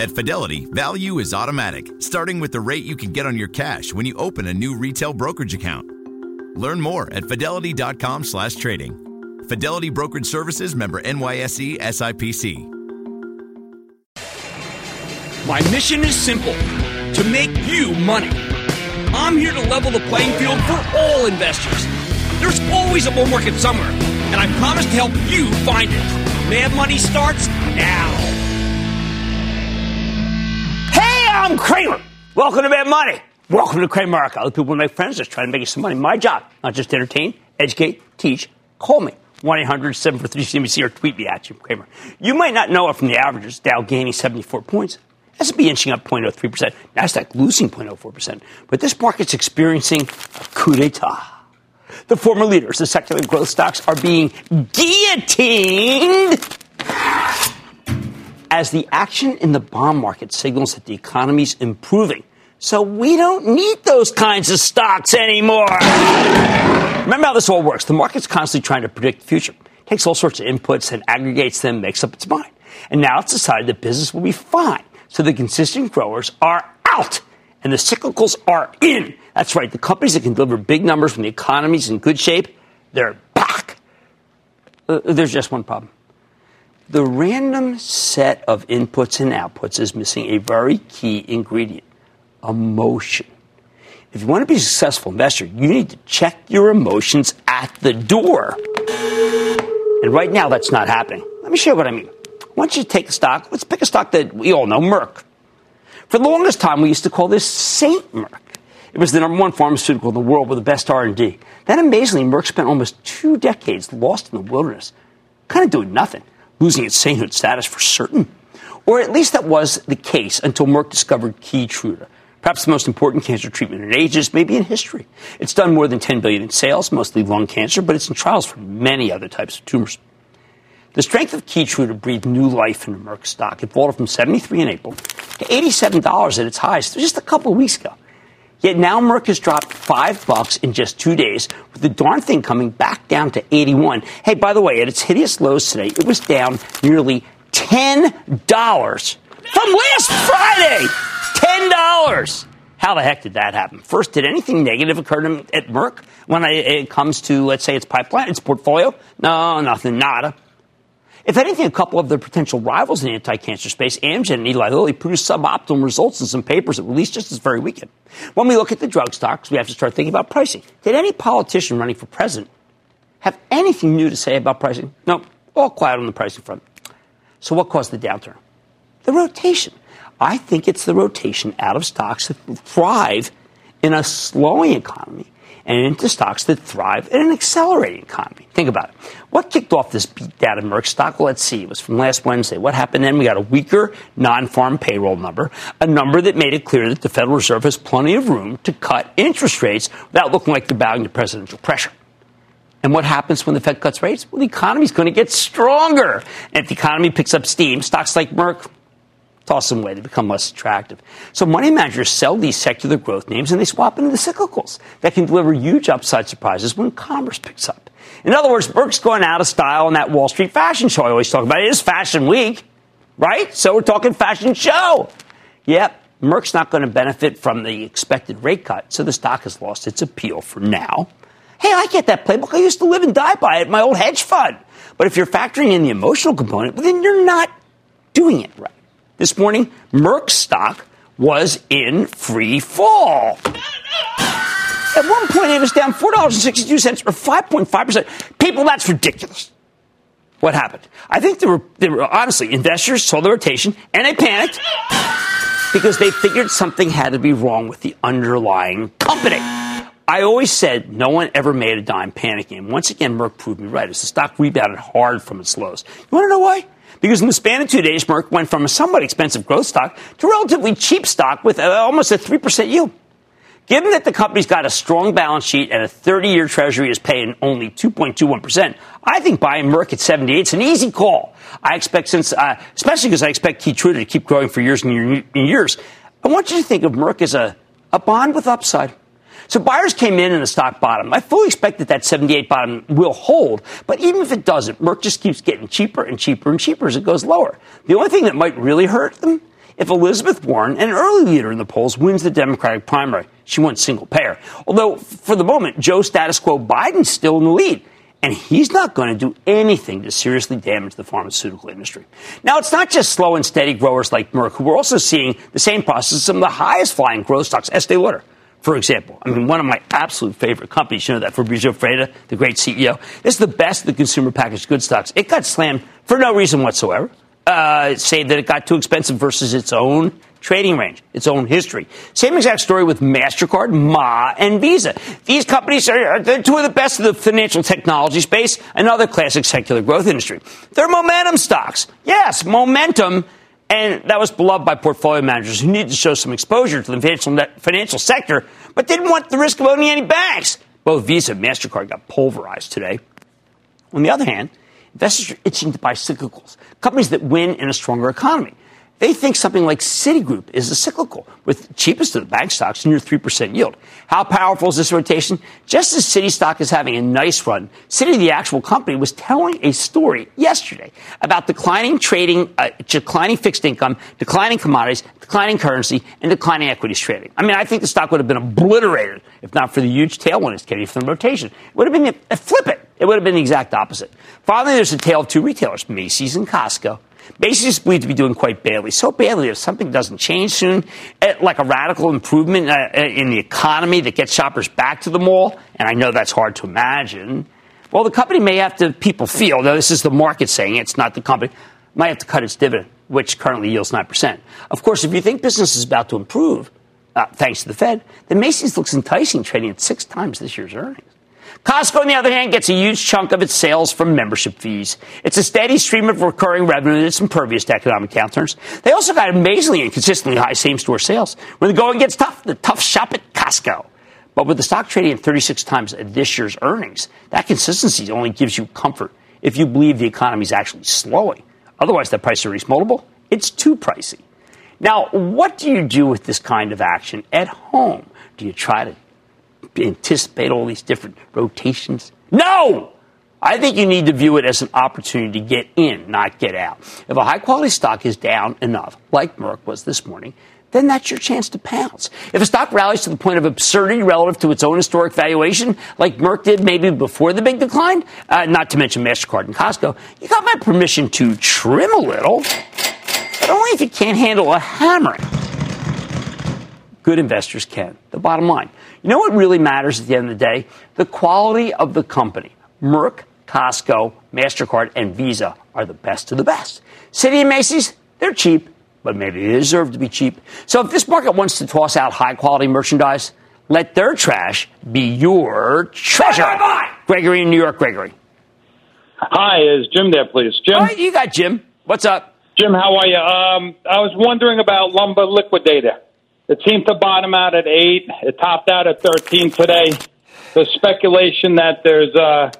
At Fidelity, value is automatic, starting with the rate you can get on your cash when you open a new retail brokerage account. Learn more at fidelity.com slash trading. Fidelity Brokerage Services member NYSE SIPC. My mission is simple to make you money. I'm here to level the playing field for all investors. There's always a bull market somewhere, and I promise to help you find it. Mad Money starts now. I'm Cramer. Welcome to Mad Money. Welcome to Cramerica. Other people make friends, just trying to make you some money. My job, not just entertain, educate, teach. Call me. 1-800-743-CNBC or tweet me at you, Cramer. You might not know it from the averages. Dow gaining 74 points. S&P inching up 0.03%. NASDAQ losing 0.04%. But this market's experiencing a coup d'etat. The former leaders, the secular growth stocks, are being guillotined as the action in the bond market signals that the economy's improving. So we don't need those kinds of stocks anymore. Remember how this all works. The market's constantly trying to predict the future. It takes all sorts of inputs and aggregates them, makes up its mind. And now it's decided that business will be fine. So the consistent growers are out and the cyclicals are in. That's right. The companies that can deliver big numbers when the economy's in good shape, they're back. Uh, there's just one problem the random set of inputs and outputs is missing a very key ingredient emotion. If you want to be a successful investor, you need to check your emotions at the door. And right now, that's not happening. Let me show you what I mean. Once you take a stock, let's pick a stock that we all know, Merck. For the longest time, we used to call this Saint Merck. It was the number one pharmaceutical in the world with the best R&D. Then amazingly, Merck spent almost two decades lost in the wilderness, kind of doing nothing losing its sainthood status for certain. Or at least that was the case until Merck discovered Keytruda, perhaps the most important cancer treatment in ages, maybe in history. It's done more than 10 billion in sales, mostly lung cancer, but it's in trials for many other types of tumors. The strength of Keytruda breathed new life into Merck stock. It vaulted from 73 in April to $87 at its highest just a couple of weeks ago. Yet now Merck has dropped five bucks in just two days, with the darn thing coming back down to 81. Hey, by the way, at its hideous lows today, it was down nearly $10 from last Friday. $10. How the heck did that happen? First, did anything negative occur to, at Merck when it comes to, let's say, its pipeline, its portfolio? No, nothing, nada. If anything, a couple of their potential rivals in the anti-cancer space, Amgen and Eli Lilly, produced suboptimal results in some papers that released just this very weekend. When we look at the drug stocks, we have to start thinking about pricing. Did any politician running for president have anything new to say about pricing? No, all quiet on the pricing front. So what caused the downturn? The rotation. I think it's the rotation out of stocks that thrive in a slowing economy and into stocks that thrive in an accelerating economy. Think about it. What kicked off this beat down in Merck stock? Well, let's see. It was from last Wednesday. What happened then? We got a weaker non-farm payroll number, a number that made it clear that the Federal Reserve has plenty of room to cut interest rates without looking like they're bowing to presidential pressure. And what happens when the Fed cuts rates? Well, the economy is going to get stronger. And if the economy picks up steam, stocks like Merck, them away. They become less attractive. So money managers sell these secular growth names and they swap into the cyclicals that can deliver huge upside surprises when commerce picks up. In other words, Merck's going out of style on that Wall Street fashion show I always talk about. It is fashion week, right? So we're talking fashion show. Yep, Merck's not going to benefit from the expected rate cut, so the stock has lost its appeal for now. Hey, I get that playbook. I used to live and die by it in my old hedge fund. But if you're factoring in the emotional component, then you're not doing it right. This morning, Merck stock was in free fall. At one point, it was down $4.62 or 5.5%. People, that's ridiculous. What happened? I think there were, there were honestly, investors saw the rotation and they panicked because they figured something had to be wrong with the underlying company. I always said no one ever made a dime panicking. Once again, Merck proved me right as the stock rebounded hard from its lows. You want to know why? Because in the span of two days, Merck went from a somewhat expensive growth stock to relatively cheap stock with almost a 3% yield. Given that the company's got a strong balance sheet and a 30 year treasury is paying only 2.21%, I think buying Merck at 78 is an easy call. I expect since, uh, especially because I expect Keytruda to keep growing for years and years. I want you to think of Merck as a, a bond with upside. So buyers came in in the stock bottom. I fully expect that that 78 bottom will hold, but even if it doesn't, Merck just keeps getting cheaper and cheaper and cheaper as it goes lower. The only thing that might really hurt them if Elizabeth Warren, an early leader in the polls, wins the Democratic primary. She won single payer. Although, for the moment, Joe status quo Biden's still in the lead. And he's not going to do anything to seriously damage the pharmaceutical industry. Now, it's not just slow and steady growers like Merck who are also seeing the same process as some of the highest flying growth stocks, Estee Lauder for example. I mean, one of my absolute favorite companies, you know that, Fabrizio Freda, the great CEO. This is the best of the consumer packaged goods stocks. It got slammed for no reason whatsoever uh, say that it got too expensive versus its own trading range, its own history. Same exact story with MasterCard, Ma, and Visa. These companies are, are two of the best of the financial technology space, another classic secular growth industry. They're momentum stocks. Yes, momentum. And that was beloved by portfolio managers who needed to show some exposure to the financial, financial sector, but didn't want the risk of owning any banks. Both Visa and MasterCard got pulverized today. On the other hand, Investors are itching to buy cyclicals, companies that win in a stronger economy. They think something like Citigroup is a cyclical, with cheapest of the bank stocks near 3% yield. How powerful is this rotation? Just as Citi stock is having a nice run, Citi, the actual company, was telling a story yesterday about declining trading, uh, declining fixed income, declining commodities, declining currency, and declining equities trading. I mean, I think the stock would have been obliterated if not for the huge tailwind it's getting from the rotation. It would have been a flip it. It would have been the exact opposite. Finally, there's a tale of two retailers, Macy's and Costco. Macy's is believed to be doing quite badly, so badly if something doesn't change soon, eh, like a radical improvement uh, eh, in the economy that gets shoppers back to the mall, and I know that's hard to imagine, well, the company may have to, people feel, though this is the market saying it, it's not the company, might have to cut its dividend, which currently yields 9%. Of course, if you think business is about to improve, uh, thanks to the Fed, then Macy's looks enticing, trading at six times this year's earnings. Costco, on the other hand, gets a huge chunk of its sales from membership fees. It's a steady stream of recurring revenue that's impervious to economic downturns. They also got amazingly and consistently high same-store sales. When the going gets tough, the tough shop at Costco. But with the stock trading at 36 times this year's earnings, that consistency only gives you comfort if you believe the economy is actually slowing. Otherwise, that price earnings multiple, it's too pricey. Now, what do you do with this kind of action at home? Do you try to anticipate all these different rotations? No! I think you need to view it as an opportunity to get in, not get out. If a high quality stock is down enough, like Merck was this morning, then that's your chance to pounce. If a stock rallies to the point of absurdity relative to its own historic valuation, like Merck did maybe before the big decline, uh, not to mention MasterCard and Costco, you got my permission to trim a little, but only if you can't handle a hammering. Good investors can. The bottom line. You know what really matters at the end of the day? The quality of the company. Merck, Costco, MasterCard, and Visa are the best of the best. Citi and Macy's, they're cheap, but maybe they deserve to be cheap. So if this market wants to toss out high quality merchandise, let their trash be your treasure. Bye, bye, bye. Gregory in New York, Gregory. Hi, is Jim there, please? Jim? All right, you got Jim. What's up? Jim, how are you? Um, I was wondering about lumber liquidator. It seemed to bottom out at eight. It topped out at 13 today. The speculation that there's uh,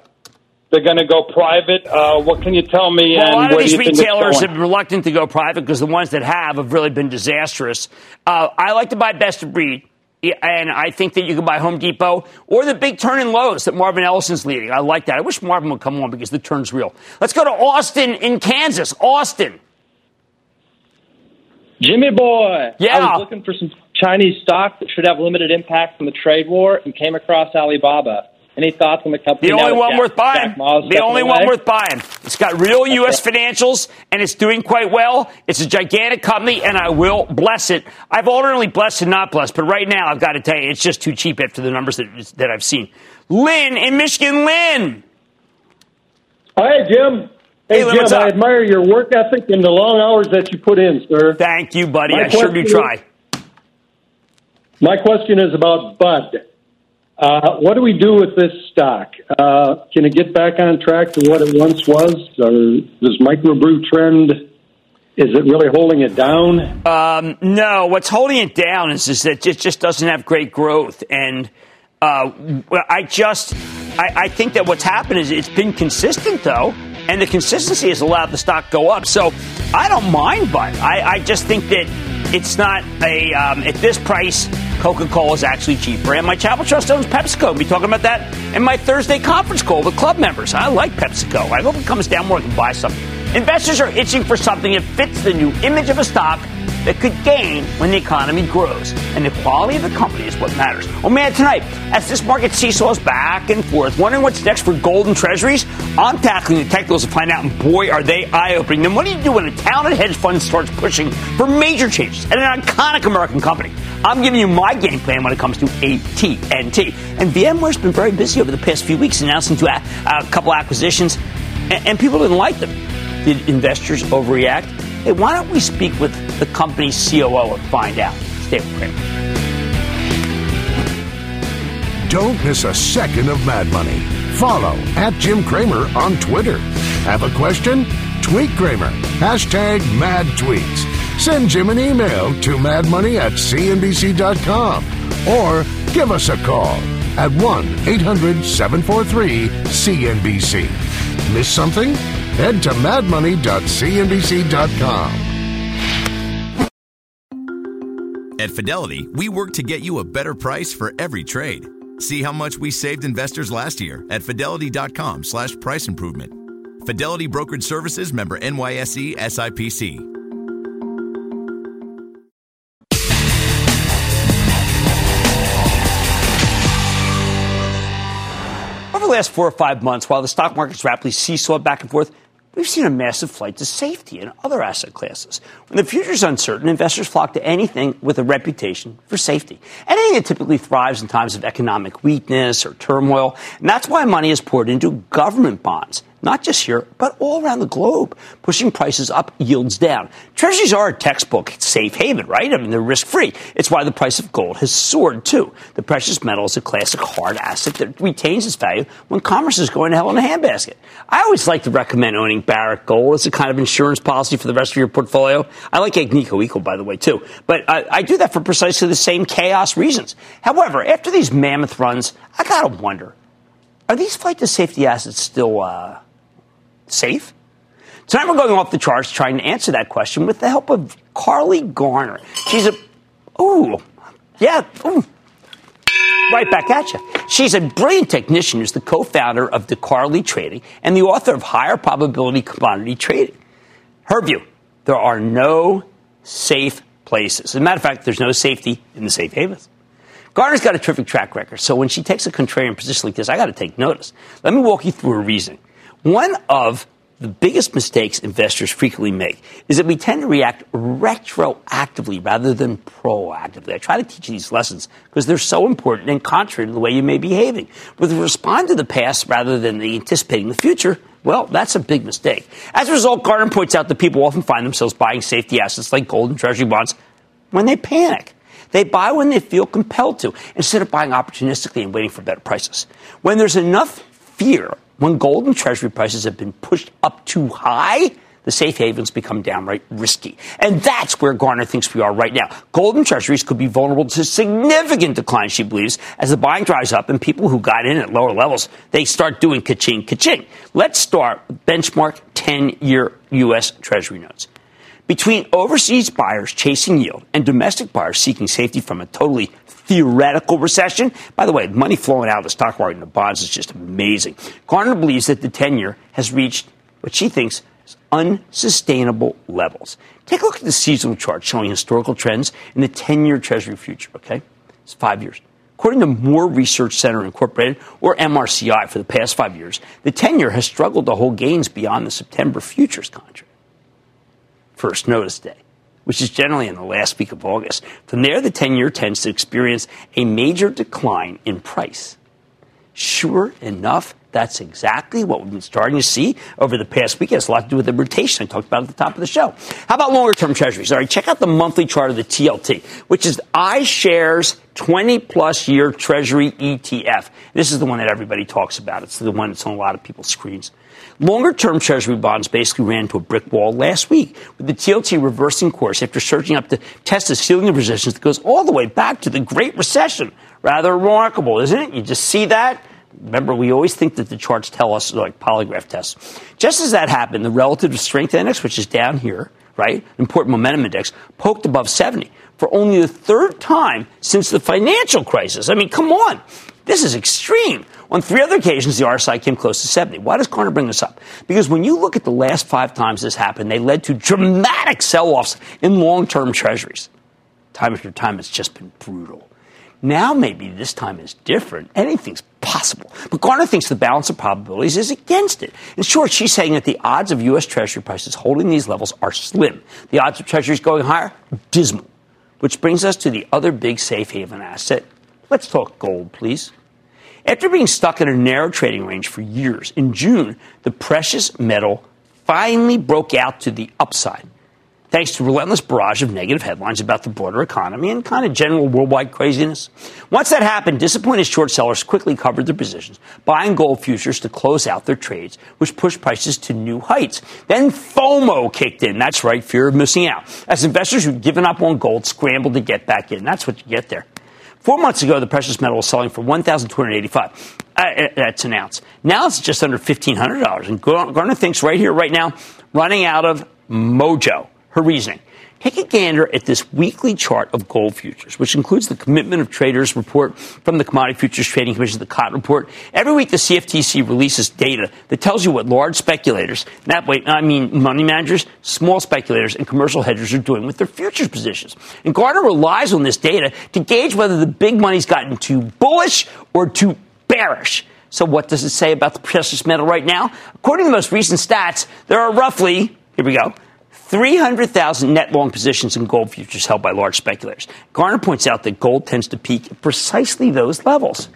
they're going to go private. Uh, what can you tell me? Well, and a lot of these retailers have been reluctant to go private because the ones that have have really been disastrous. Uh, I like to buy best of breed. And I think that you can buy Home Depot or the big turn in Lowe's that Marvin Ellison's leading. I like that. I wish Marvin would come on because the turn's real. Let's go to Austin in Kansas. Austin. Jimmy boy. Yeah. I was looking for some Chinese stock that should have limited impact from the trade war and came across Alibaba. Any thoughts on the company? The only one Jack, worth buying. The only one worth buying. It's got real U.S. financials and it's doing quite well. It's a gigantic company and I will bless it. I've alternately blessed and not blessed, but right now I've got to tell you, it's just too cheap after the numbers that, that I've seen. Lynn in Michigan, Lynn. Hi, Jim. Hey, hey Jim, I admire your work ethic and the long hours that you put in, sir. Thank you, buddy. My I sure do try. My question is about Bud. Uh, what do we do with this stock? Uh, can it get back on track to what it once was, or does microbrew trend? Is it really holding it down? Um, no, what's holding it down is, is that it just doesn't have great growth, and uh, I just I, I think that what's happened is it's been consistent though and the consistency has allowed the stock go up. So I don't mind Bud. I, I just think that it's not a um, at this price. Coca Cola is actually cheaper, and my Chapel Trust owns PepsiCo. I'll be talking about that in my Thursday conference call with club members. I like PepsiCo. I hope it comes down more. I can buy something. Investors are itching for something that fits the new image of a stock that could gain when the economy grows. And the quality of the company is what matters. Oh man, tonight, as this market seesaws back and forth, wondering what's next for gold and treasuries, I'm tackling the technicals to find out, and boy, are they eye opening. Then what do you do when a talented hedge fund starts pushing for major changes at an iconic American company? I'm giving you my game plan when it comes to AT&T. And VMware's been very busy over the past few weeks announcing to a, a couple acquisitions, and, and people didn't like them. Did investors overreact? Hey, why don't we speak with the company's COO and find out? Stay with Cramer. Don't miss a second of Mad Money. Follow at Jim Cramer on Twitter. Have a question? Tweet Cramer. Hashtag mad tweets. Send Jim an email to madmoney at cnbc.com or give us a call at 1 800 743 CNBC. Miss something? Head to madmoney.cnbc.com. At Fidelity, we work to get you a better price for every trade. See how much we saved investors last year at fidelity.com slash price improvement. Fidelity Brokerage Services member NYSE SIPC. Last four or five months, while the stock market's rapidly seesawed back and forth, we've seen a massive flight to safety in other asset classes. When the future is uncertain, investors flock to anything with a reputation for safety. Anything that typically thrives in times of economic weakness or turmoil. And that's why money is poured into government bonds not just here, but all around the globe, pushing prices up, yields down. Treasuries are a textbook safe haven, right? I mean, they're risk free. It's why the price of gold has soared, too. The precious metal is a classic hard asset that retains its value when commerce is going to hell in a handbasket. I always like to recommend owning Barrick Gold as a kind of insurance policy for the rest of your portfolio. I like Agnico Eagle, by the way, too. But I, I do that for precisely the same chaos reasons. However, after these mammoth runs, I gotta wonder, are these flight to safety assets still, uh, safe? Tonight we're going off the charts trying to answer that question with the help of Carly Garner. She's a, ooh, yeah, ooh, right back at you. She's a brilliant technician who's the co-founder of DeCarley Trading and the author of Higher Probability Commodity Trading. Her view, there are no safe places. As a matter of fact, there's no safety in the safe havens. Garner's got a terrific track record, so when she takes a contrarian position like this, I got to take notice. Let me walk you through her reasoning. One of the biggest mistakes investors frequently make is that we tend to react retroactively rather than proactively. I try to teach these lessons because they're so important and contrary to the way you may be behaving. With respond to the past rather than the anticipating the future, well, that's a big mistake. As a result, Garner points out that people often find themselves buying safety assets like gold and treasury bonds when they panic. They buy when they feel compelled to, instead of buying opportunistically and waiting for better prices. When there's enough fear when gold and treasury prices have been pushed up too high, the safe havens become downright risky. And that's where Garner thinks we are right now. Gold and treasuries could be vulnerable to significant decline, she believes, as the buying dries up and people who got in at lower levels, they start doing ka-ching, ka-ching. Let's start with benchmark 10-year U.S. treasury notes. Between overseas buyers chasing yield and domestic buyers seeking safety from a totally theoretical recession. By the way, money flowing out of the stock market and the bonds is just amazing. Garner believes that the 10 year has reached what she thinks is unsustainable levels. Take a look at the seasonal chart showing historical trends in the 10 year Treasury future, okay? It's five years. According to Moore Research Center Incorporated, or MRCI, for the past five years, the 10 year has struggled to hold gains beyond the September futures contract. First notice day which is generally in the last week of August. From there, the 10 year tends to experience a major decline in price. Sure enough, that's exactly what we've been starting to see over the past week. It has a lot to do with the rotation I talked about at the top of the show. How about longer term treasuries? All right, check out the monthly chart of the TLT, which is iShares 20 plus year treasury ETF. This is the one that everybody talks about. It's the one that's on a lot of people's screens. Longer term Treasury bonds basically ran into a brick wall last week, with the TLT reversing course after surging up to test a ceiling of resistance that goes all the way back to the Great Recession. Rather remarkable, isn't it? You just see that. Remember, we always think that the charts tell us like polygraph tests. Just as that happened, the relative strength index, which is down here, right, important momentum index, poked above 70 for only the third time since the financial crisis. I mean, come on. This is extreme. On three other occasions, the RSI came close to 70. Why does Garner bring this up? Because when you look at the last five times this happened, they led to dramatic sell offs in long term treasuries. Time after time, it's just been brutal. Now, maybe this time is different. Anything's possible. But Garner thinks the balance of probabilities is against it. In short, she's saying that the odds of U.S. Treasury prices holding these levels are slim. The odds of Treasuries going higher, dismal. Which brings us to the other big safe haven asset. Let's talk gold, please. After being stuck in a narrow trading range for years, in June, the precious metal finally broke out to the upside thanks to relentless barrage of negative headlines about the broader economy and kind of general worldwide craziness. Once that happened, disappointed short sellers quickly covered their positions, buying gold futures to close out their trades, which pushed prices to new heights. Then FOMO kicked in. That's right, fear of missing out. As investors who'd given up on gold scrambled to get back in. That's what you get there. Four months ago, the precious metal was selling for 1285 uh, uh, That's an ounce. Now it's just under $1,500. And Garner thinks right here, right now, running out of mojo her reasoning. Take a gander at this weekly chart of gold futures, which includes the commitment of traders report from the Commodity Futures Trading Commission, the COT report. Every week, the CFTC releases data that tells you what large speculators, that way, I mean money managers, small speculators, and commercial hedgers are doing with their futures positions. And Garner relies on this data to gauge whether the big money's gotten too bullish or too bearish. So what does it say about the precious metal right now? According to the most recent stats, there are roughly, here we go, 300,000 net long positions in gold futures held by large speculators. Garner points out that gold tends to peak at precisely those levels.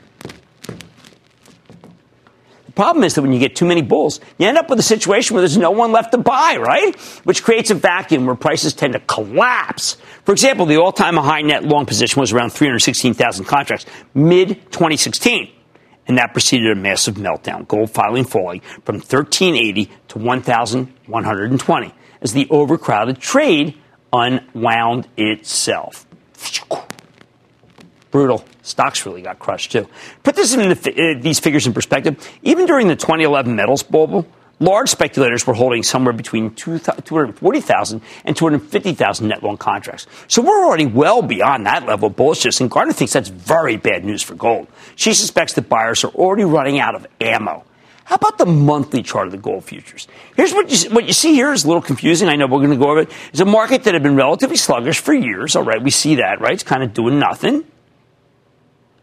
The problem is that when you get too many bulls, you end up with a situation where there's no one left to buy, right? Which creates a vacuum where prices tend to collapse. For example, the all time high net long position was around 316,000 contracts mid 2016 and that preceded a massive meltdown, gold finally falling from 1380 to 1120 as the overcrowded trade unwound itself. Brutal. Stocks really got crushed too. Put this in the, uh, these figures in perspective. Even during the 2011 metals bubble, large speculators were holding somewhere between 240,000 and 250,000 net long contracts. So we're already well beyond that level of bullishness, and Garner thinks that's very bad news for gold. She suspects that buyers are already running out of ammo. How about the monthly chart of the gold futures? Here's what you, what you see here is a little confusing. I know we're going to go over it. It's a market that had been relatively sluggish for years. All right, we see that, right? It's kind of doing nothing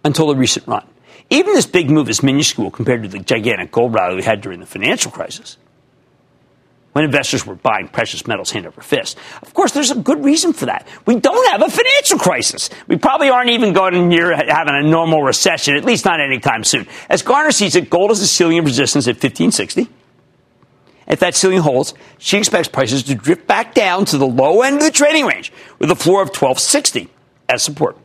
until the recent run. Even this big move is minuscule compared to the gigantic gold rally we had during the financial crisis when investors were buying precious metals hand over fist. Of course, there's a good reason for that. We don't have a financial crisis. We probably aren't even going near having a normal recession, at least not anytime soon. As Garner sees it, gold is a ceiling of resistance at 1560. If that ceiling holds, she expects prices to drift back down to the low end of the trading range with a floor of 1260 as support.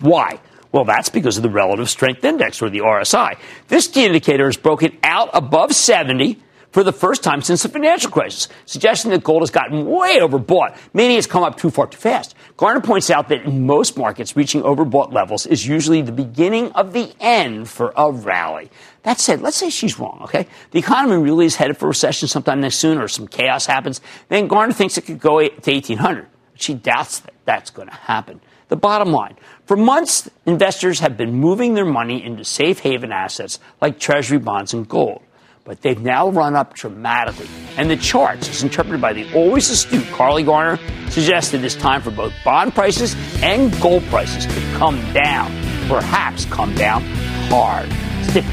Why? Well, that's because of the relative strength index, or the RSI. This key indicator is broken out above 70 for the first time since the financial crisis, suggesting that gold has gotten way overbought, meaning it's come up too far too fast. Garner points out that in most markets, reaching overbought levels is usually the beginning of the end for a rally. That said, let's say she's wrong, okay? The economy really is headed for recession sometime next soon or some chaos happens. Then Garner thinks it could go to 1800. She doubts that that's going to happen. The bottom line for months, investors have been moving their money into safe haven assets like treasury bonds and gold but they've now run up dramatically. And the charts, as interpreted by the always astute Carly Garner, suggest that it's time for both bond prices and gold prices to come down, perhaps come down hard. Stick.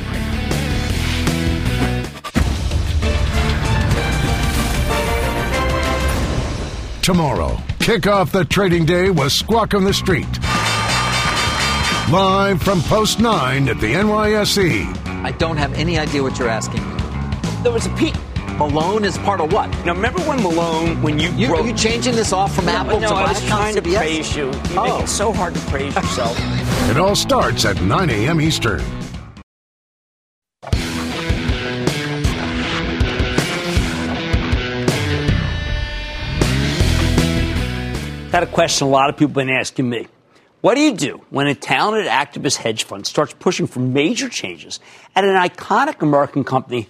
Tomorrow, kick off the trading day with Squawk on the Street. Live from Post 9 at the NYSE. I don't have any idea what you're asking me. There was a peak. Malone is part of what? Now, remember when Malone, when you you, wrote, are you changing this off from no, Apple no, to I was trying to CBS? praise you. You oh. make it so hard to praise yourself. it all starts at 9 a.m. Eastern. Got a question a lot of people have been asking me. What do you do when a talented activist hedge fund starts pushing for major changes at an iconic American company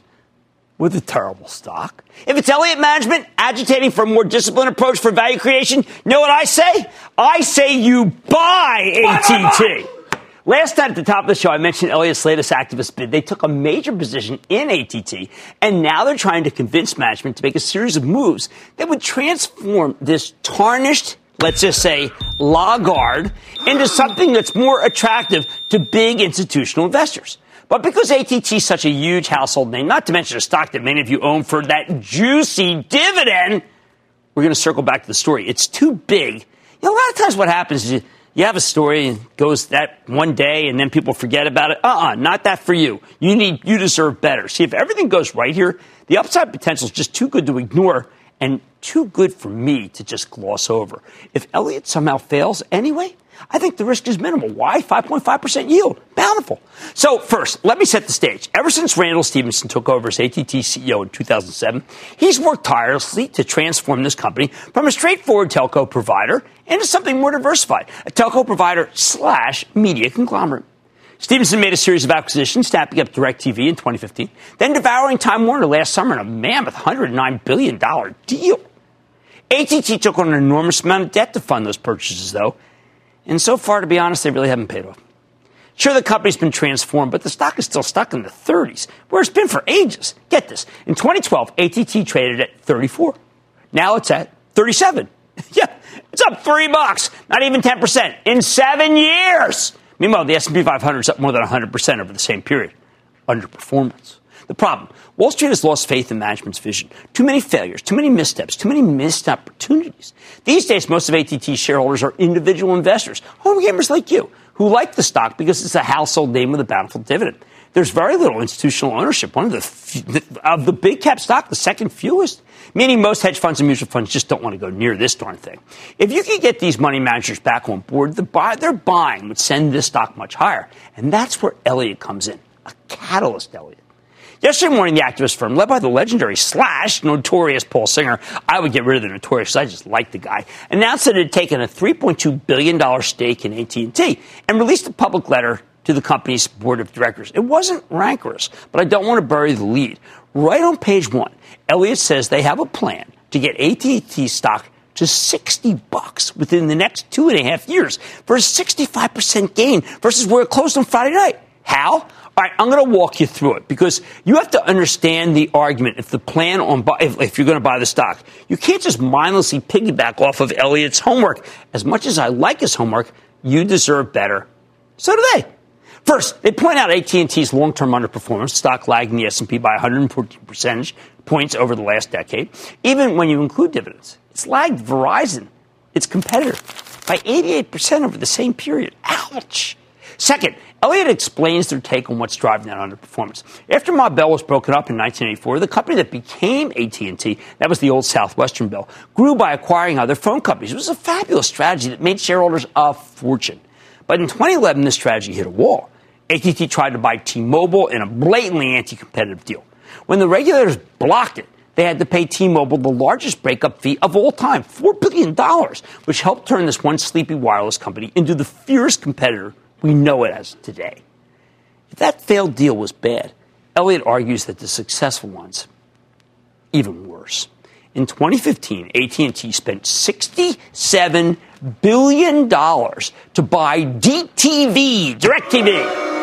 with a terrible stock? If it's Elliott Management agitating for a more disciplined approach for value creation, know what I say? I say you buy AT&T. Last night at the top of the show, I mentioned Elliott's latest activist bid. They took a major position in AT&T, and now they're trying to convince management to make a series of moves that would transform this tarnished, let's just say, lagarde into something that's more attractive to big institutional investors. But because AT&T is such a huge household name, not to mention a stock that many of you own for that juicy dividend, we're going to circle back to the story. It's too big. You know, a lot of times what happens is you, you have a story and goes that one day and then people forget about it. Uh-uh, not that for you. You need, you deserve better. See, if everything goes right here, the upside potential is just too good to ignore and too good for me to just gloss over. If Elliott somehow fails anyway, I think the risk is minimal. Why? 5.5% yield. Bountiful. So first, let me set the stage. Ever since Randall Stephenson took over as AT&T CEO in 2007, he's worked tirelessly to transform this company from a straightforward telco provider into something more diversified, a telco provider slash media conglomerate. Stevenson made a series of acquisitions, snapping up DirecTV in 2015, then devouring Time Warner last summer in a mammoth $109 billion deal. AT&T took on an enormous amount of debt to fund those purchases, though, and so far, to be honest, they really haven't paid off. Sure, the company's been transformed, but the stock is still stuck in the 30s, where it's been for ages. Get this. In 2012, AT&T traded at 34. Now it's at 37. yeah, it's up three bucks, not even 10% in seven years. Meanwhile, the S&P 500 is up more than 100% over the same period. Underperformance. The problem, Wall Street has lost faith in management's vision. Too many failures, too many missteps, too many missed opportunities. These days, most of AT&T's shareholders are individual investors, home gamers like you, who like the stock because it's a household name with a bountiful dividend. There's very little institutional ownership. One of the of the big cap stock, the second fewest. Meaning most hedge funds and mutual funds just don't want to go near this darn thing. If you could get these money managers back on board, the buy, their buying would send this stock much higher. And that's where Elliott comes in. A catalyst, Elliott. Yesterday morning, the activist firm, led by the legendary slash notorious Paul Singer, I would get rid of the notorious, I just like the guy, announced that it had taken a $3.2 billion stake in AT&T and released a public letter to the company's board of directors. It wasn't rancorous, but I don't want to bury the lead. Right on page one, Elliott says they have a plan to get AT&T stock to 60 bucks within the next two and a half years for a 65% gain versus where it closed on Friday night. How? All right, I'm going to walk you through it because you have to understand the argument. If the plan on buy, if, if, you're going to buy the stock, you can't just mindlessly piggyback off of Elliott's homework. As much as I like his homework, you deserve better. So do they. First, they point out AT&T's long-term underperformance, stock lagging the S&P by 114 percentage points over the last decade, even when you include dividends. It's lagged Verizon, its competitor, by 88% over the same period. Ouch. Second, Elliott explains their take on what's driving that underperformance. After Ma Bell was broken up in 1984, the company that became AT&T, that was the old Southwestern Bell, grew by acquiring other phone companies. It was a fabulous strategy that made shareholders a fortune. But in 2011, this strategy hit a wall. AT&T tried to buy T-Mobile in a blatantly anti-competitive deal. When the regulators blocked it, they had to pay T-Mobile the largest breakup fee of all time, $4 billion, which helped turn this one sleepy wireless company into the fierce competitor we know it as today. If that failed deal was bad, Elliott argues that the successful ones, even worse. In 2015, AT&T spent 67 billion dollars to buy DTV, DirecTV.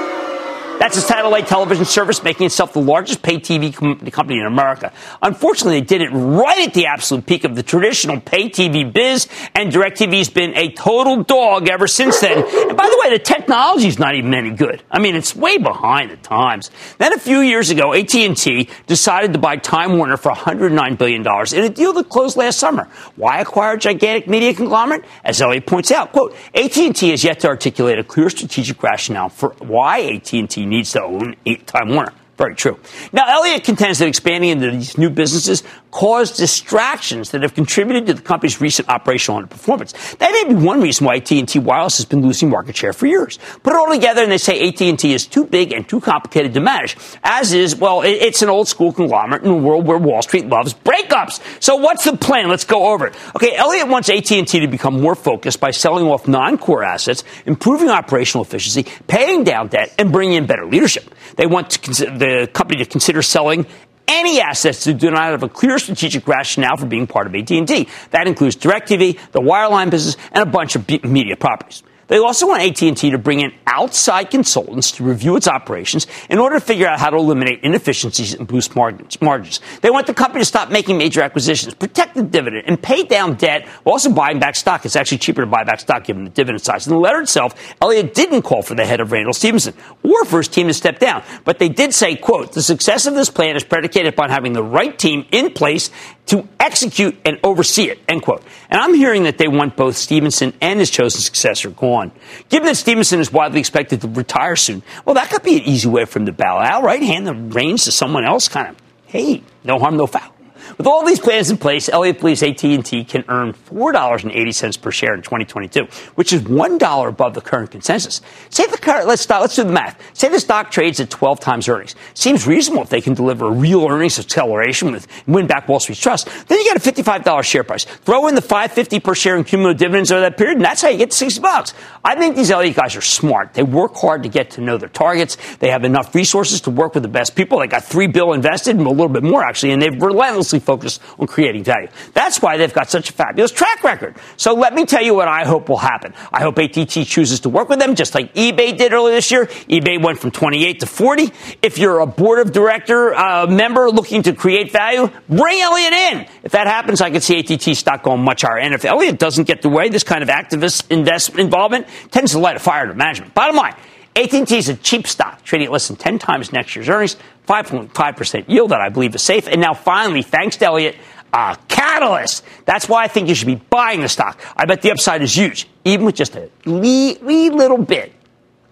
That's a satellite television service making itself the largest pay TV com- company in America. Unfortunately, they did it right at the absolute peak of the traditional pay TV biz, and DirecTV's been a total dog ever since then. And by the way, the technology's not even any good. I mean, it's way behind the times. Then a few years ago, AT&T decided to buy Time Warner for $109 billion in a deal that closed last summer. Why acquire a gigantic media conglomerate? As Elliott points out, quote, AT&T has yet to articulate a clear strategic rationale for why AT&T needs to own eight Time Warner. Very true. Now, Elliott contends that expanding into these new businesses caused distractions that have contributed to the company's recent operational underperformance. That may be one reason why AT&T Wireless has been losing market share for years. Put it all together, and they say AT&T is too big and too complicated to manage. As is, well, it's an old school conglomerate in a world where Wall Street loves breakups. So, what's the plan? Let's go over it. Okay, Elliott wants AT&T to become more focused by selling off non-core assets, improving operational efficiency, paying down debt, and bringing in better leadership. They want to consider the company to consider selling any assets that do not have a clear strategic rationale for being part of AT&T. That includes DirecTV, the wireline business, and a bunch of media properties. They also want AT&T to bring in outside consultants to review its operations in order to figure out how to eliminate inefficiencies and boost margins. They want the company to stop making major acquisitions, protect the dividend, and pay down debt while also buying back stock. It's actually cheaper to buy back stock given the dividend size. In the letter itself, Elliott didn't call for the head of Randall Stephenson or for his team to step down, but they did say, quote, the success of this plan is predicated upon having the right team in place to execute and oversee it, end quote. And I'm hearing that they want both Stephenson and his chosen successor gone. Given that Stephenson is widely expected to retire soon, well, that could be an easy way for him to bow out, right? Hand the reins to someone else, kind of, hey, no harm, no foul. With all these plans in place, Elliott believes AT&T can earn $4.80 per share in 2022, which is $1 above the current consensus. Say the current, let's start, let's do the math. Say the stock trades at 12 times earnings. Seems reasonable if they can deliver a real earnings acceleration with win back Wall Street's trust. Then you get a $55 share price. Throw in the 550 per share in cumulative dividends over that period, and that's how you get to 60 bucks. I think these Elliott guys are smart. They work hard to get to know their targets. They have enough resources to work with the best people. They got three bill invested, and a little bit more actually, and they've relentlessly focused on creating value. That's why they've got such a fabulous track record. So let me tell you what I hope will happen. I hope AT&T chooses to work with them just like eBay did earlier this year. eBay went from 28 to 40. If you're a board of director uh, member looking to create value, bring Elliott in. If that happens, I could see AT&T stock going much higher. And if Elliott doesn't get the way, this kind of activist investment involvement tends to light a fire to management. Bottom line, AT&T is a cheap stock, trading at less than 10 times next year's earnings, 5.5% yield that I believe is safe. And now finally, thanks to Elliott, a catalyst. That's why I think you should be buying the stock. I bet the upside is huge, even with just a wee, wee little bit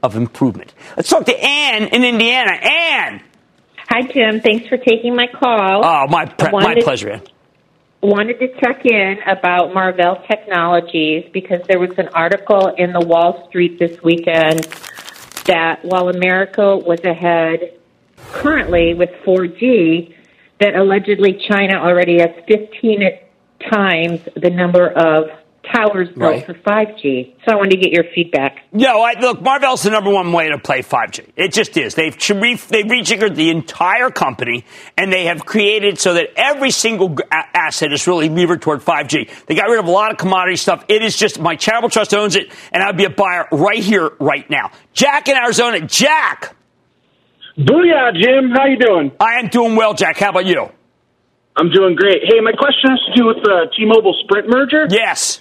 of improvement. Let's talk to Ann in Indiana. Ann. Hi, Jim. Thanks for taking my call. Oh, my, pre- my pleasure, Ann. Wanted to check in about Marvell Technologies because there was an article in the Wall Street this weekend that while America was ahead currently with 4G, that allegedly China already has 15 times the number of towers built right. for 5G. So I wanted to get your feedback. No, I, look, Marvell's the number one way to play 5G. It just is. They've they've rejiggered the entire company, and they have created so that every single asset is really levered toward 5G. They got rid of a lot of commodity stuff. It is just my charitable trust owns it, and I'd be a buyer right here, right now. Jack in Arizona, Jack. Booyah, Jim. How you doing? I am doing well, Jack. How about you? I'm doing great. Hey, my question has to do with the T-Mobile Sprint merger. Yes.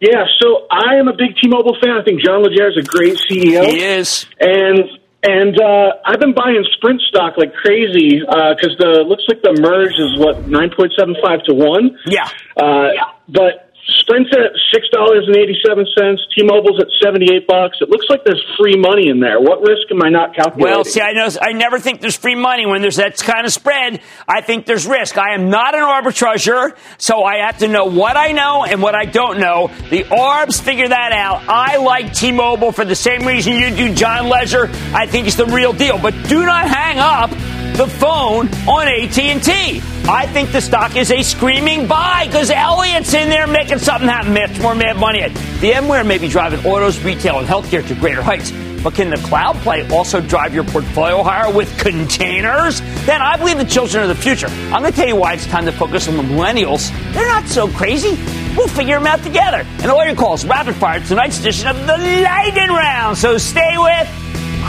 Yeah, so I am a big T-Mobile fan. I think John Legere is a great CEO. He is. And and uh, I've been buying Sprint stock like crazy because uh, the looks like the merge is what nine point seven five to one. Yeah. Uh, yeah. But Sprint's at six dollars and eighty seven cents. T-Mobile's at seventy eight bucks. It looks like there's free money in there. What risk am I not calculating? Well, see, I know I never think there's free money when there's that kind of spread. I think there's risk. I am not an arbitrager, so I have to know what I know and what I don't know. The Arbs figure that out. I like T-Mobile for the same reason you do, John Legere. I think it's the real deal. But do not hang up the phone on AT&T. I think the stock is a screaming buy because Elliott's in there making something happen. Much more mad money. VMware may be driving autos, retail, and healthcare to greater heights. But can the cloud play also drive your portfolio higher with containers? Then I believe the children are the future. I'm going to tell you why it's time to focus on the millennials. They're not so crazy. We'll figure them out together. And all your calls rapid fire tonight's edition of the Lightning Round. So stay with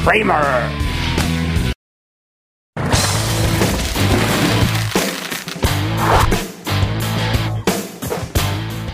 Cramer.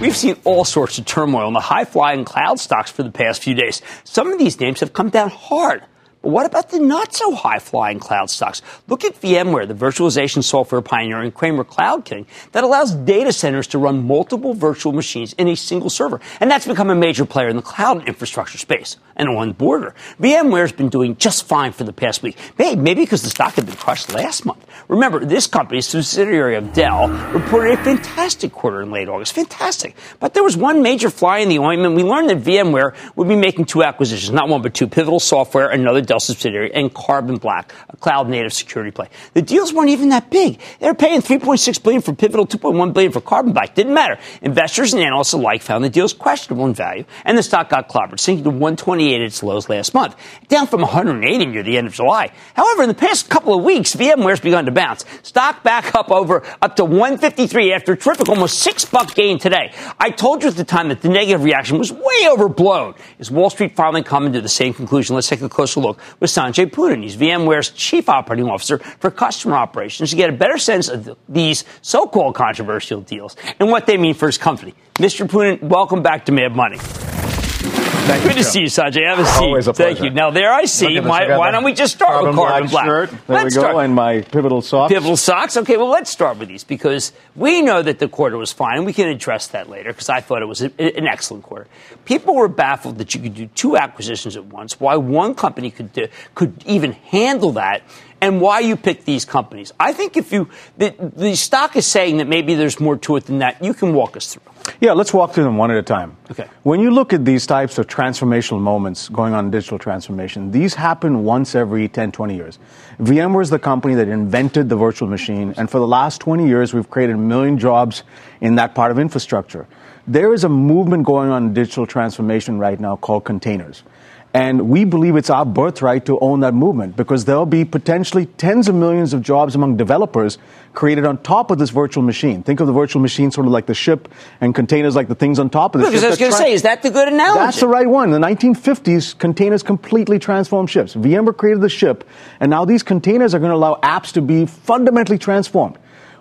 We've seen all sorts of turmoil in the high flying cloud stocks for the past few days. Some of these names have come down hard. What about the not so high flying cloud stocks? Look at VMware, the virtualization software pioneer and Cramer Cloud King that allows data centers to run multiple virtual machines in a single server. And that's become a major player in the cloud infrastructure space and on the border. VMware's been doing just fine for the past week. Maybe, because the stock had been crushed last month. Remember, this company, subsidiary of Dell, reported a fantastic quarter in late August. Fantastic. But there was one major fly in the ointment. We learned that VMware would be making two acquisitions, not one, but two, Pivotal Software, another Dell Subsidiary, and Carbon Black, a cloud native security play. The deals weren't even that big. They were paying 3.6 billion for Pivotal, 2.1 billion for Carbon Black. Didn't matter. Investors and analysts alike found the deals questionable in value, and the stock got clobbered, sinking to 128 at its lows last month, down from 180 near the end of July. However, in the past couple of weeks, VMware's begun to bounce. Stock back up over up to 153 after a terrific almost six buck gain today. I told you at the time that the negative reaction was way overblown. Is Wall Street finally coming to the same conclusion? Let's take a closer look with Sanjay Poonen. He's VMware's chief operating officer for customer operations to get a better sense of the, these so-called controversial deals and what they mean for his company. Mr. Poonen, welcome back to Mad Money. Thank Good you, to Joe. see you, Sanjay. Have a seat. Always a Thank you. Now, there I see. Look at this. My, I why don't we just start with Carbon Black? shirt. There let's we go, start. and my pivotal socks. Pivotal socks. Okay, well, let's start with these because we know that the quarter was fine. We can address that later because I thought it was a, an excellent quarter. People were baffled that you could do two acquisitions at once. Why one company could do, could even handle that, and why you pick these companies. I think if you the, the stock is saying that maybe there's more to it than that. You can walk us through. Yeah, let's walk through them one at a time. Okay. When you look at these types of transformational moments going on in digital transformation, these happen once every 10, 20 years. VMware is the company that invented the virtual machine, and for the last 20 years, we've created a million jobs in that part of infrastructure. There is a movement going on in digital transformation right now called containers. And we believe it's our birthright to own that movement because there'll be potentially tens of millions of jobs among developers created on top of this virtual machine. Think of the virtual machine sort of like the ship and containers like the things on top of the Because ship. I was going to say, is that the good analogy? That's the right one. In the 1950s, containers completely transformed ships. VMware created the ship, and now these containers are going to allow apps to be fundamentally transformed.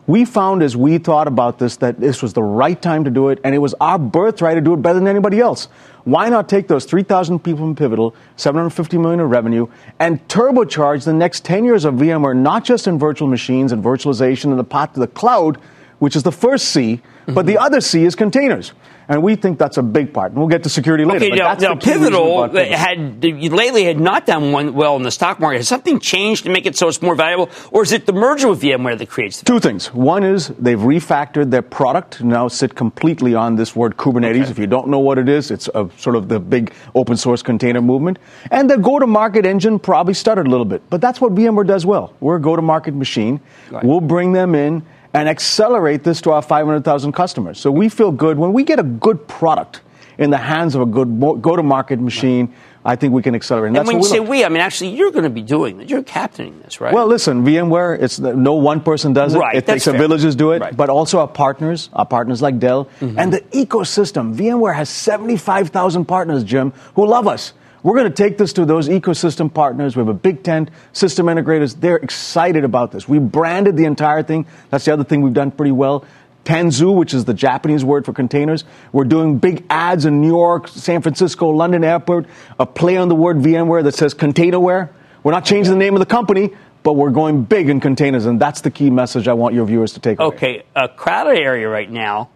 We found as we thought about this that this was the right time to do it, and it was our birthright to do it better than anybody else. Why not take those 3,000 people from Pivotal, 750 million in revenue, and turbocharge the next 10 years of VMware, not just in virtual machines and virtualization and the path to the cloud, which is the first C, but the other C is containers. And we think that's a big part. And we'll get to security later. Okay, but now, that's now the key reason Pivotal had lately had not done one well in the stock market. Has something changed to make it so it's more valuable, or is it the merger with VMware that creates the Two things. One is they've refactored their product now sit completely on this word Kubernetes. If you don't know what it is, it's a, sort of the big open source container movement. And their go to market engine probably stuttered a little bit. But that's what VMware does well. We're a go to market machine. Right. We'll bring them in and accelerate this to our 500,000 customers. So we feel good when we get a good product in the hands of a good go to market machine. I think we can accelerate. And that's when you say look. we, I mean actually you're going to be doing this. You're captaining this, right? Well, listen, VMware, it's no one person does it. Right, it takes a village to do it, Right. but also our partners, our partners like Dell, Mm-hmm. and the ecosystem. VMware has 75,000 partners, Jim, who love us. We're going to take this to those ecosystem partners. We have a big tent, system integrators. They're excited about this. We branded the entire thing. That's the other thing we've done pretty well. Tanzu, which is the Japanese word for containers. We're doing big ads in New York, San Francisco, London airport, a play on the word VMware that says containerware. We're not changing the name of the company, but we're going big in containers, and that's the key message I want your viewers to take away. Okay, a crowded area right now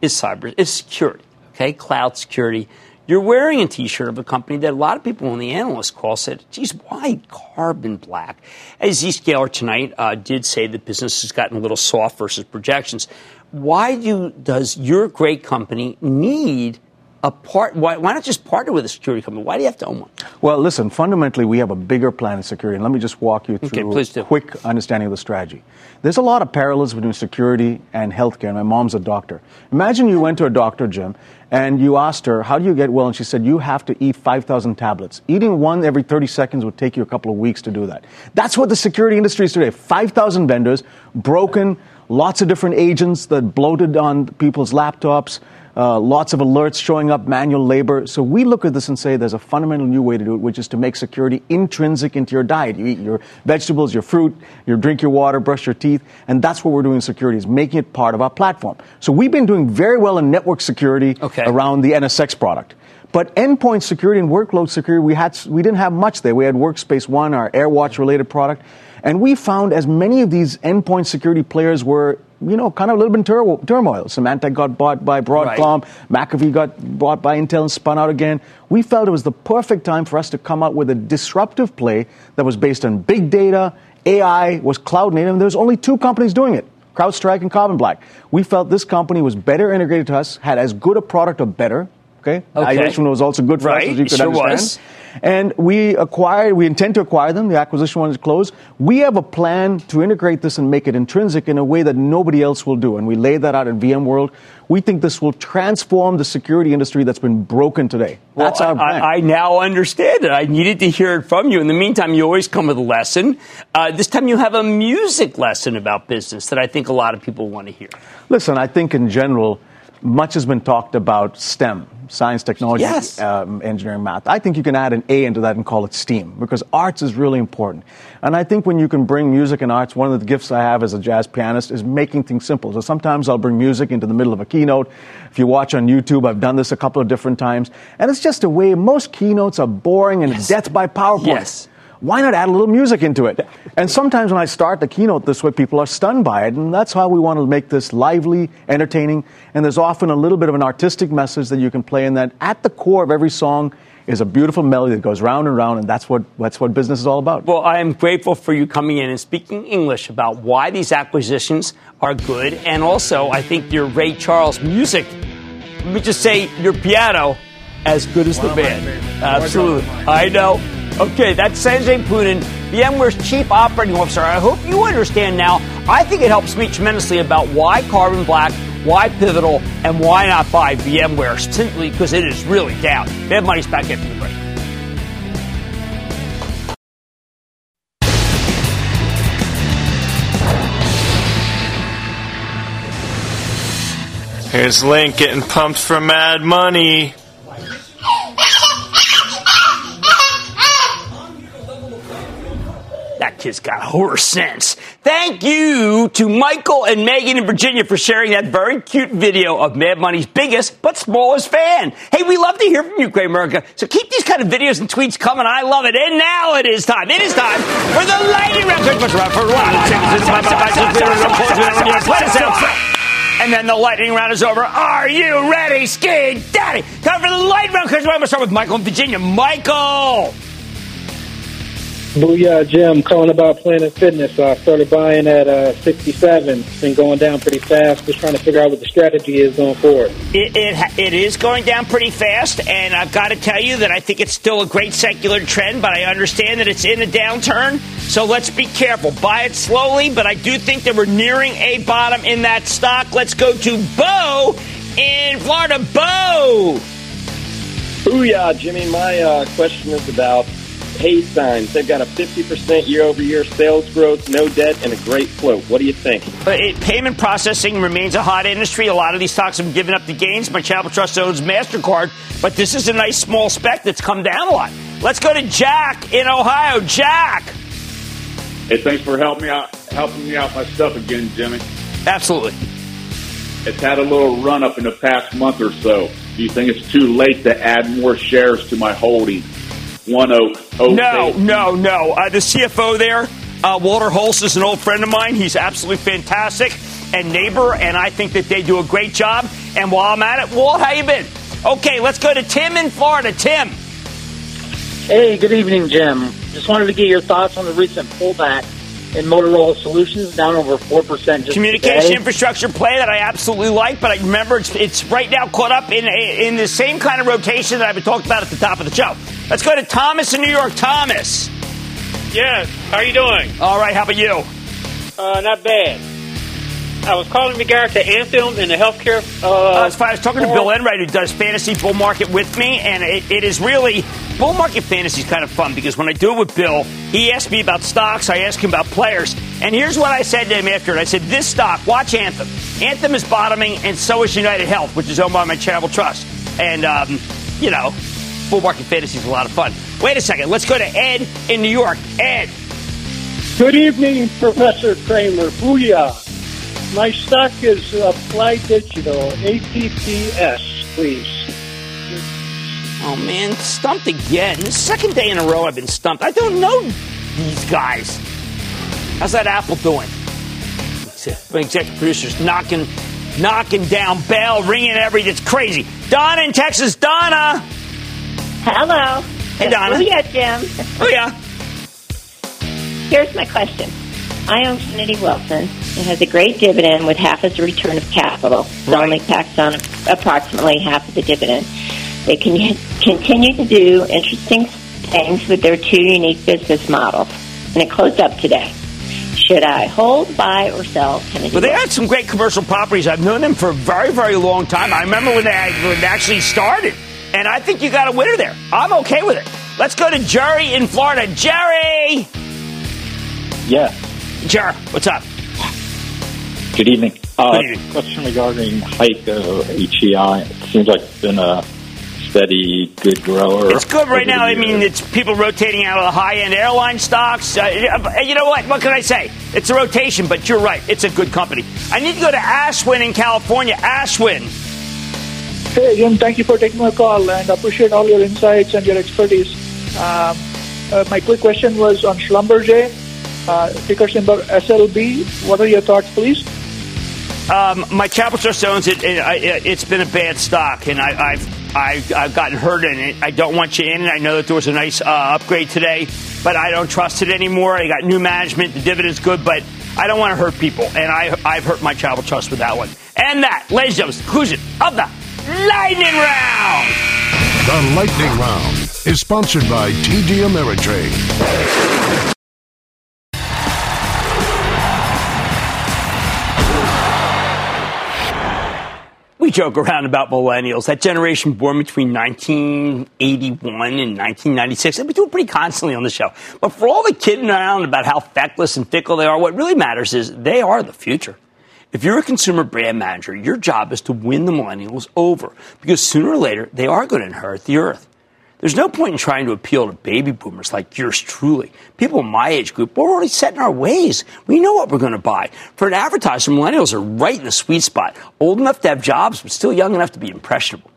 is cyber, is security. Okay, cloud security. You're wearing a T-shirt of a company that a lot of people on the analyst call said, "Geez, why carbon black?" As Zscaler tonight uh, did say, the business has gotten a little soft versus projections. Why do does your great company need a part? Why, why not just partner with a security company? Why do you have to own one? Well, listen, fundamentally, we have a bigger plan in security. And let me just walk you through do. a quick understanding of the strategy. There's a lot of parallels between security and healthcare. My mom's a doctor. Imagine you went to a doctor, Jim, and you asked her, How do you get well? And she said, You have to eat 5,000 tablets. Eating one every 30 seconds would take you a couple of weeks to do that. That's what the security industry is today 5,000 vendors, broken, lots of different agents that bloated on people's laptops. Uh, lots of alerts showing up, manual labor. So we look at this and say there's a fundamental new way to do it, which is to make security intrinsic into your diet. You eat your vegetables, your fruit, you drink your water, brush your teeth, and that's what we're doing in security is making it part of our platform. So we've been doing very well in network security Okay. around the NSX product. But endpoint security and workload security, we had we didn't have much there. We had Workspace ONE, our AirWatch related product, and we found as many of these endpoint security players were, you know, kind of a little bit in tur- turmoil. Symantec got bought by Broadcom, McAfee got bought by Intel and spun out again. We felt it was the perfect time for us to come out with a disruptive play that was based on big data, AI, was cloud native, and there was only two companies doing it. CrowdStrike and Carbon Black. We felt this company was better integrated to us, had as good a product or better, Okay, Okay. valuation was also good for Right, us, as you could sure understand. was. And we acquired, we intend to acquire them. The acquisition one is closed. We have a plan to integrate this and make it intrinsic in a way that nobody else will do. And we laid that out in VMworld. We think this will transform the security industry that's been broken today. That's Well, our plan. I, I now understand it. I needed to hear it from you. In the meantime, you always come with a lesson. Uh, this time, you have a music lesson about business that I think a lot of people want to hear. Listen, I think in general, much has been talked about STEM, science, technology, Yes. um, engineering, math. I think you can add an A into that and call it STEAM because arts is really important. And I think when you can bring music and arts, one of the gifts I have as a jazz pianist is making things simple. So sometimes I'll bring music into the middle of a keynote. If you watch on YouTube, I've done this a couple of different times. And it's just a way, most keynotes are boring and it's death by PowerPoint. Yes. Why not add a little music into it? And sometimes when I start the keynote this way, people are stunned by it. And that's how we want to make this lively, entertaining. And there's often a little bit of an artistic message that you can play in that at the core of every song is a beautiful melody that goes round and round. And that's what, that's what business is all about. Well, I am grateful for you coming in and speaking English about why these acquisitions are good. And also, I think your Ray Charles music, let me just say, your piano, as good as the band. Absolutely. I know. Okay, that's Sanjay Poonen, VMware's Chief Operating Officer. I hope you understand now. I think it helps me tremendously about why Carbon Black, why Pivotal, and why not buy VMware, simply because it is really down. Mad Money's back after the break. Here's Link getting pumped for Mad Money. That kid's got horse sense. Thank you to Michael and Megan in Virginia for sharing that very cute video of Mad Money's biggest but smallest fan. Hey, we love to hear from you, Great America. So keep these kind of videos and tweets coming. I love it. And now it is time. It is time for the lightning round. And then the lightning round is over. Are you ready, Ski Daddy? Time for the lightning round. Because we're going to start with Michael in Virginia. Michael! Booyah, Jim. Calling about Planet Fitness. I started buying at uh, 67. It's been going down pretty fast. Just trying to figure out what the strategy is going forward. It, it, it is going down pretty fast, and I've got to tell you that I think it's still a great secular trend, but I understand that it's in a downturn, so let's be careful. Buy it slowly, but I do think that we're nearing a bottom in that stock. Let's go to Bo in Florida. Bo! Booyah, Jimmy. My uh, question is about pay signs. They've got a 50% year over year sales growth, no debt, and a great float. What do you think? But it, payment processing remains a hot industry. A lot of these stocks have given up the gains. My Chapel Trust owns MasterCard, but this is a nice small spec that's come down a lot. Let's go to Jack in Ohio. Jack! Hey, thanks for helping me out, helping me out my stuff again, Jimmy. Absolutely. It's had a little run up in the past month or so. Do you think it's too late to add more shares to my holding? ONEOK. Oak No, Bay. no, no. Uh, the CFO there, uh, Walter Hulse, is an old friend of mine. He's absolutely fantastic and neighbor, and I think that they do a great job. And while I'm at it, Walt, how you been? Okay, let's go to Tim in Florida. Tim. Hey, good evening, Jim. Just wanted to get your thoughts on the recent pullback in Motorola Solutions, down over 4% just Communication today. infrastructure play that I absolutely like, but I remember it's, it's right now caught up in in the same kind of rotation that I've been talking about at the top of the show. Let's go to Thomas in New York. Thomas. Yes. How are you doing? All right. How about you? Uh, not bad. I was calling in regard to Anthem and the healthcare. Uh, Uh, as far as talking to Bill Enright, who does fantasy bull market with me, and it, it is really bull market fantasy is kind of fun because when I do it with Bill, he asks me about stocks, I ask him about players, and here's what I said to him after it. I said, "This stock, watch Anthem. Anthem is bottoming, and so is United Health, which is owned by my charitable trust, and um, you know, bull market fantasy is a lot of fun." Wait a second, let's go to Ed in New York. Ed. Good evening, Professor Cramer. Booyah. My stock is Applied Digital, APPS, please. Oh man, stumped again. The second day in a row I've been stumped. I don't know these guys. How's that Apple doing? Executive producers knocking, knocking down bell, ringing everything. It's crazy. Donna in Texas. Donna. Hello. Hey, Donna. Booyah, Jim. Oh yeah. Here's my question. I own Kennedy Wilson. It has a great dividend with half as a return of capital. It's only taxed on approximately half of the dividend. They can continue to do interesting things with their two unique business models. And it closed up today. Should I hold, buy, or sell Kennedy? Wilson? Well, they had some great commercial properties. I've known them for a very, very long time. I remember when they, when they actually started. And I think you got a winner there. I'm okay with it. Let's go to Jerry in Florida. Jerry! Yeah. Jerry, what's up? Good evening. Uh, Good evening. Question regarding HEICO HEI. It seems like it's been a steady, good grower. It's good right now. I mean, it's people rotating out of the high end airline stocks. Uh, you know what? What can I say? It's a rotation, but you're right. It's a good company. I need to go to Ashwin in California. Ashwin. Hey, Jim, thank you for taking my call and appreciate all your insights and your expertise. Um, uh, my quick question was on Schlumberger, uh, ticker symbol SLB. What are your thoughts, please? Um, my Capital Trust owns it. And I, it's been a bad stock, and I, I've, I've I've gotten hurt in it. I don't want you in it. I know that there was a nice uh, upgrade today, but I don't trust it anymore. I got new management. The dividend's good, but I don't want to hurt people, and I I've hurt my Capital Trust with that one. And that, ladies and gentlemen, is the conclusion of the lightning round. The Lightning Round is sponsored by TD Ameritrade. We joke around about millennials, that generation born between 1981 and 1996, and we do it pretty constantly on the show. But for all the kidding around about how feckless and fickle they are, what really matters is they are the future. If you're a consumer brand manager, your job is to win the millennials over because sooner or later they are going to inherit the earth. There's no point in trying to appeal to baby boomers like yours truly. People in my age group, we're already set in our ways. We know what we're going to buy. For an advertiser, millennials are right in the sweet spot. Old enough to have jobs, but still young enough to be impressionable.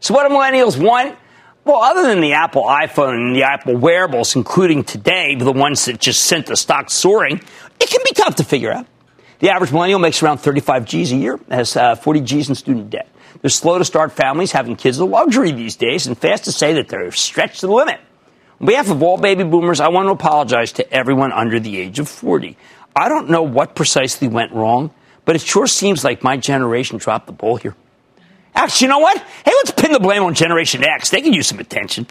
So what do millennials want? Well, other than the Apple iPhone and the Apple wearables, including today, the ones that just sent the stock soaring, it can be tough to figure out. The average millennial makes around 35 G's a year, has uh, 40 G's in student debt. They're slow to start families. Having kids is a luxury these days, and fast to say that they're stretched to the limit. On behalf of all baby boomers, I want to apologize to everyone under the age of 40. I don't know what precisely went wrong, but it sure seems like my generation dropped the ball here. Actually, you know what? Hey, let's pin the blame on Generation X. They can use some attention.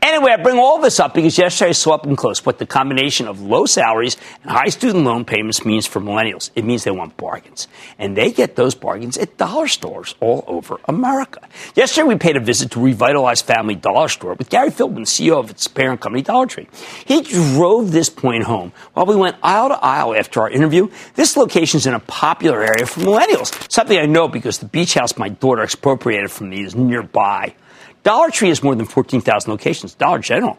Anyway, I bring all this up because yesterday I saw up and close what the combination of low salaries and high student loan payments means for millennials. It means they want bargains. And they get those bargains at dollar stores all over America. Yesterday we paid a visit to Revitalized Family Dollar Store with Gary Philbin, CEO of its parent company, Dollar Tree. He drove this point home while we went aisle to aisle after our interview. This location is in a popular area for millennials, something I know because the beach house my daughter expropriated from me is nearby. Dollar Tree has more than 14,000 locations. Dollar General,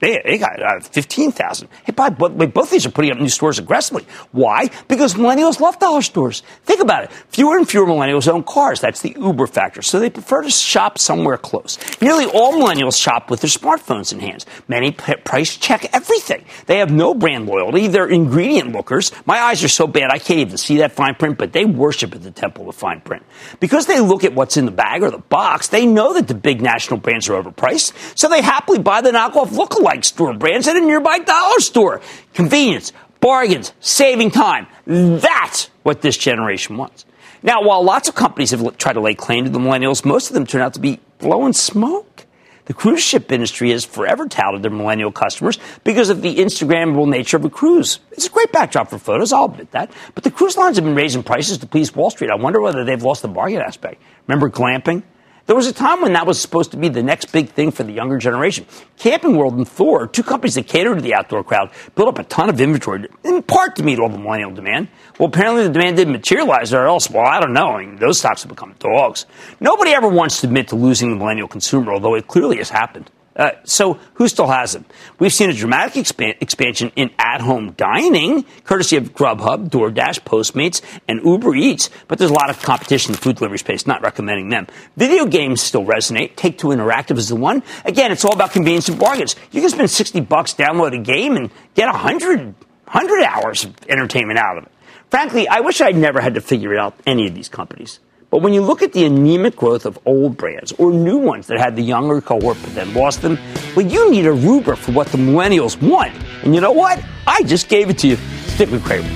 they, they got uh, 15,000. Hey, by, but both of these are putting up new stores aggressively. Why? Because millennials love dollar stores. Think about it. Fewer and fewer millennials own cars. That's the Uber factor. So they prefer to shop somewhere close. Nearly all millennials shop with their smartphones in hands. Many p- price check everything. They have no brand loyalty. They're ingredient lookers. My eyes are so bad I can't even see that fine print, but they worship at the temple of fine print. Because they look at what's in the bag or the box, they know that the big national brands are overpriced. So they happily buy the knockoff lookalike store brands at a nearby dollar store. Convenience, bargains, saving time. That's what this generation wants. Now, while lots of companies have tried to lay claim to the millennials, most of them turn out to be blowing smoke. The cruise ship industry has forever touted their millennial customers because of the Instagrammable nature of a cruise. It's a great backdrop for photos, I'll admit that. But the cruise lines have been raising prices to please Wall Street. I wonder whether they've lost the bargain aspect. Remember glamping? There was a time when that was supposed to be the next big thing for the younger generation. Camping World and Thor, two companies that cater to the outdoor crowd, built up a ton of inventory, in part to meet all the millennial demand. Well, apparently the demand didn't materialize, or else, well, I don't know. I mean, those stocks have become dogs. Nobody ever wants to admit to losing the millennial consumer, although it clearly has happened. Uh, so who still has them? We've seen a dramatic expan- expansion in at-home dining, courtesy of Grubhub, DoorDash, Postmates, and Uber Eats. But there's a lot of competition in the food delivery space. Not recommending them. Video games still resonate. Take Two Interactive is the one. Again, it's all about convenience and bargains. You can spend 60 bucks, download a game, and get 100, 100 hours of entertainment out of it. Frankly, I wish I'd never had to figure out any of these companies. But when you look at the anemic growth of old brands or new ones that had the younger cohort but then lost them, well, you need a rubric for what the millennials want. And you know what? I just gave it to you. Stick with Cramer.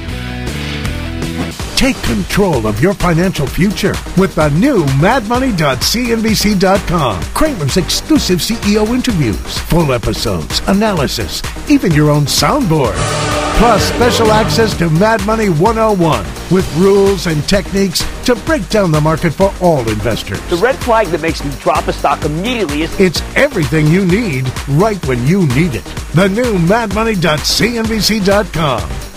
Take control of your financial future with the new madmoney.cnbc.com. Cramer's exclusive CEO interviews, full episodes, analysis, even your own soundboard. Plus, special access to Mad Money 101 with rules and techniques to break down the market for all investors. The red flag that makes me drop a stock immediately is It's everything you need right when you need it. The new madmoney.cnbc.com.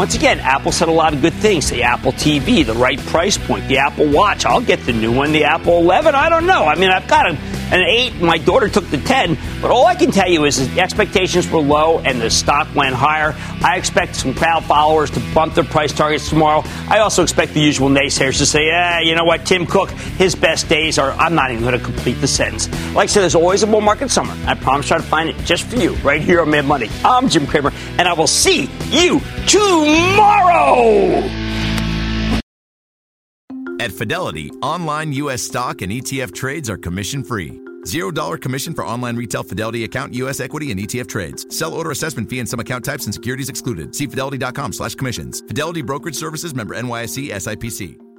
Once again, Apple said a lot of good things. The Apple TV, the right price point, the Apple Watch. I'll get the new one, the Apple 11. I don't know. I mean, I've got a, an 8. My daughter took the 10. But all I can tell you is the expectations were low and the stock went higher. I expect some crowd followers to bump their price targets tomorrow. I also expect the usual naysayers to say, yeah, you know what, Tim Cook, his best days are. I'm not even going to complete the sentence. Like I said, there's always a bull market summer. I promise to try to find it just for you right here on Mad Money. I'm Jim Cramer, and I will see you tomorrow. At Fidelity, online U.S. stock and ETF trades are commission free. $0 commission for online retail Fidelity account, U.S. equity, and ETF trades. Sell order assessment fee and some account types and securities excluded. See fidelity.com slash commissions. Fidelity Brokerage Services member NYSE SIPC.